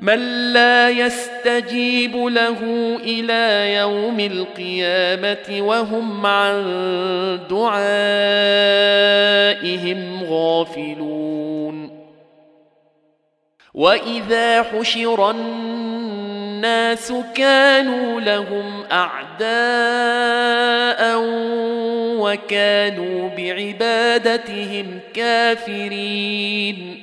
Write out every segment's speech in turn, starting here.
من لا يستجيب له إلى يوم القيامة وهم عن دعائهم غافلون. وإذا حشر الناس كانوا لهم أعداء وكانوا بعبادتهم كافرين.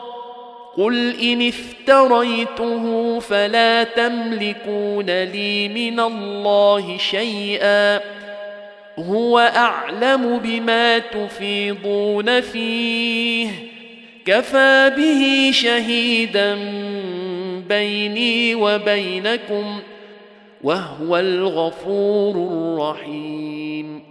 قل ان افتريته فلا تملكون لي من الله شيئا هو اعلم بما تفيضون فيه كفى به شهيدا بيني وبينكم وهو الغفور الرحيم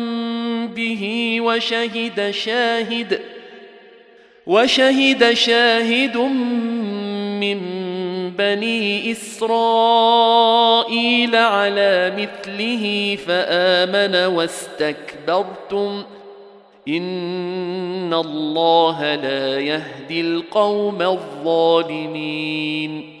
به وشهد شاهد وشهد شاهد من بني إسرائيل على مثله فآمن واستكبرتم. إن الله لا يهدي القوم الظالمين.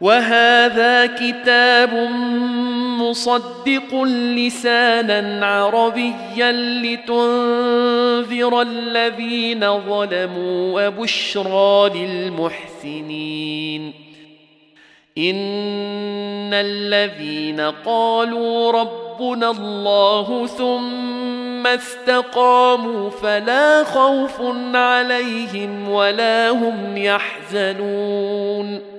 وهذا كتاب مصدق لسانا عربيا لتنذر الذين ظلموا وبشرى للمحسنين. إن الذين قالوا ربنا الله ثم استقاموا فلا خوف عليهم ولا هم يحزنون.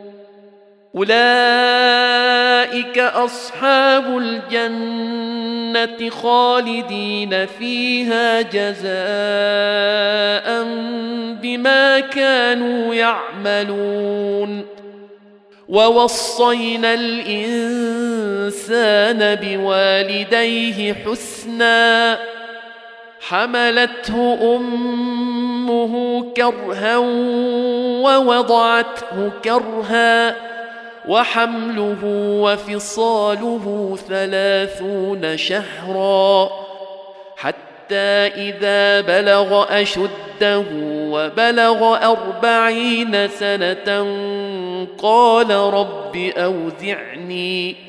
أولئك أصحاب الجنة خالدين فيها جزاء بما كانوا يعملون. ووصينا الإنسان بوالديه حسنا. حملته أمه كرها ووضعته كرها. وحمله وفصاله ثلاثون شهرا حتى إذا بلغ أشده وبلغ أربعين سنة قال رب أوزعني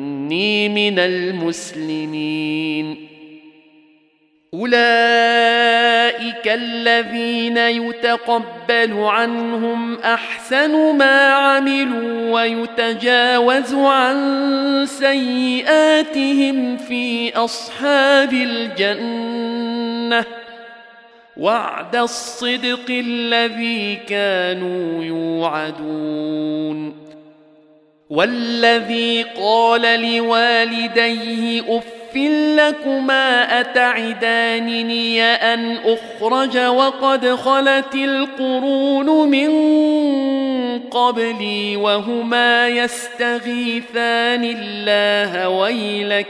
إني من المسلمين. أولئك الذين يتقبل عنهم أحسن ما عملوا ويتجاوز عن سيئاتهم في أصحاب الجنة. وعد الصدق الذي كانوا يوعدون. والذي قال لوالديه اف لكما أتعدانني أن أخرج وقد خلت القرون من قبلي وهما يستغيثان الله ويلك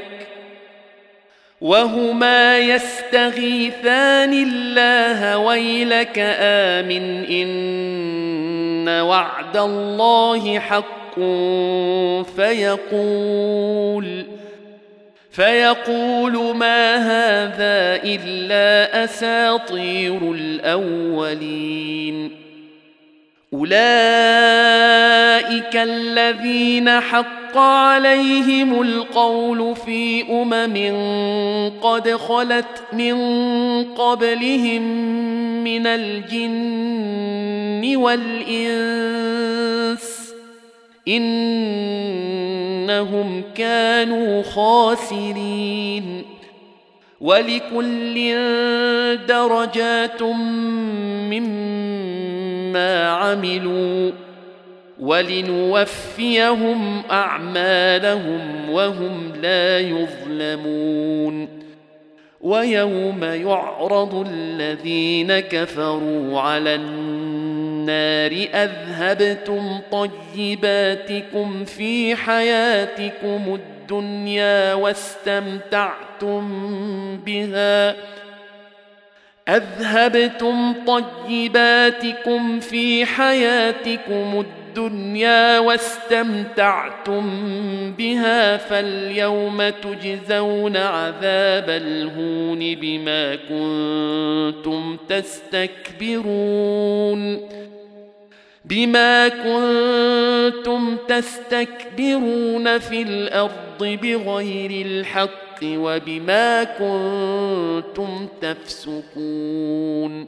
وهما يستغيثان الله ويلك آمن إن وعد الله حق فيقول فيقول ما هذا إلا أساطير الأولين. أولئك الذين حق عليهم القول في أمم قد خلت من قبلهم من الجن والإنس إنهم كانوا خاسرين. ولكل درجات مما عملوا ولنوفيهم أعمالهم وهم لا يظلمون. ويوم يعرض الذين كفروا على النار أذهبتم طيباتكم في حياتكم الدنيا واستمتعتم بها. أذهبتم طيباتكم في حياتكم الدنيا واستمتعتم بها. فاليوم تجزون عذاب الهون بما كنتم تستكبرون. بما كنتم تستكبرون في الأرض بغير الحق وبما كنتم تفسقون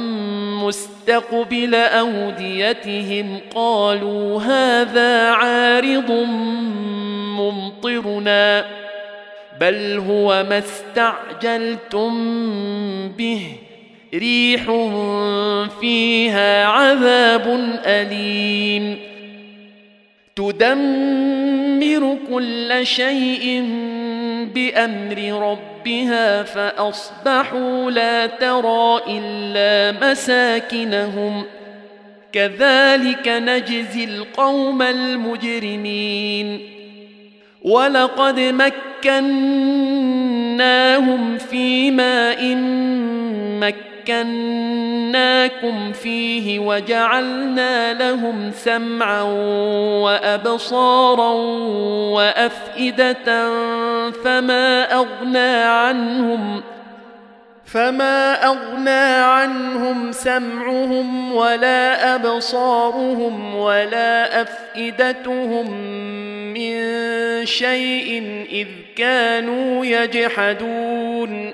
مستقبل أوديتهم قالوا هذا عارض ممطرنا بل هو ما استعجلتم به ريح فيها عذاب أليم تدمر كل شيء بأمر ربها فأصبحوا لا ترى إلا مساكنهم. كذلك نجزي القوم المجرمين. ولقد مكناهم في ماء مكناكم فيه وجعلنا لهم سمعا وأبصارا وأفئدة فما أغنى عنهم فما أغنى عنهم سمعهم ولا أبصارهم ولا أفئدتهم من شيء إذ كانوا يجحدون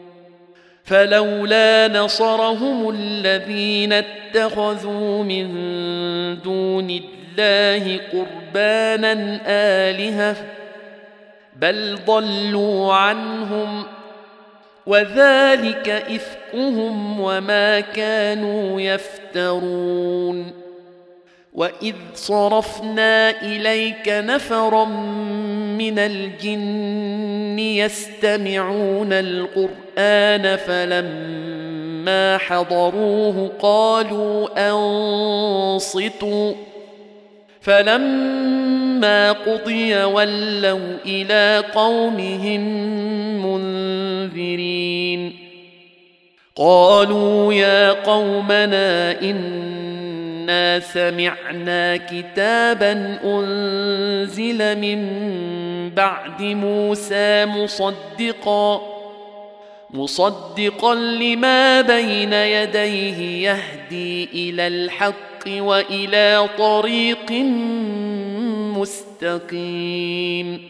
فلولا نصرهم الذين اتخذوا من دون الله قربانا آلهة بل ضلوا عنهم وذلك إفكهم وما كانوا يفترون واذ صرفنا اليك نفرا من الجن يستمعون القران فلما حضروه قالوا انصتوا فلما قضي ولوا إلى قومهم منذرين قالوا يا قومنا انا سمعنا كتابا انزل من بعد موسى مصدقا مصدقا لما بين يديه يهدي إلى الحق والى طريق مستقيم.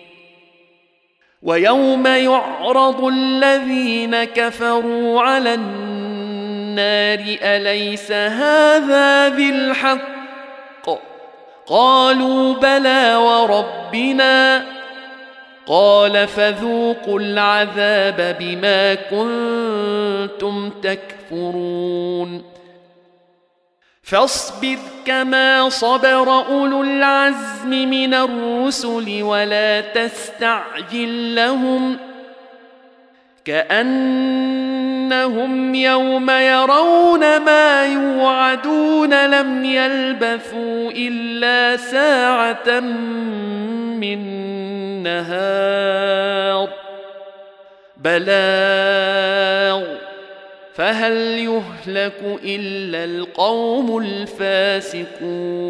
ويوم يعرض الذين كفروا على النار أليس هذا بالحق؟ قالوا بلى وربنا. قال فذوقوا العذاب بما كنتم تكفرون. فاصبر كما صبر أولو العزم من الرسل ولا تستعجل لهم كأنهم يوم يرون ما يوعدون لم يلبثوا إلا ساعة من نهار بلاغ فهل يهلك إلا القوم الفاسقون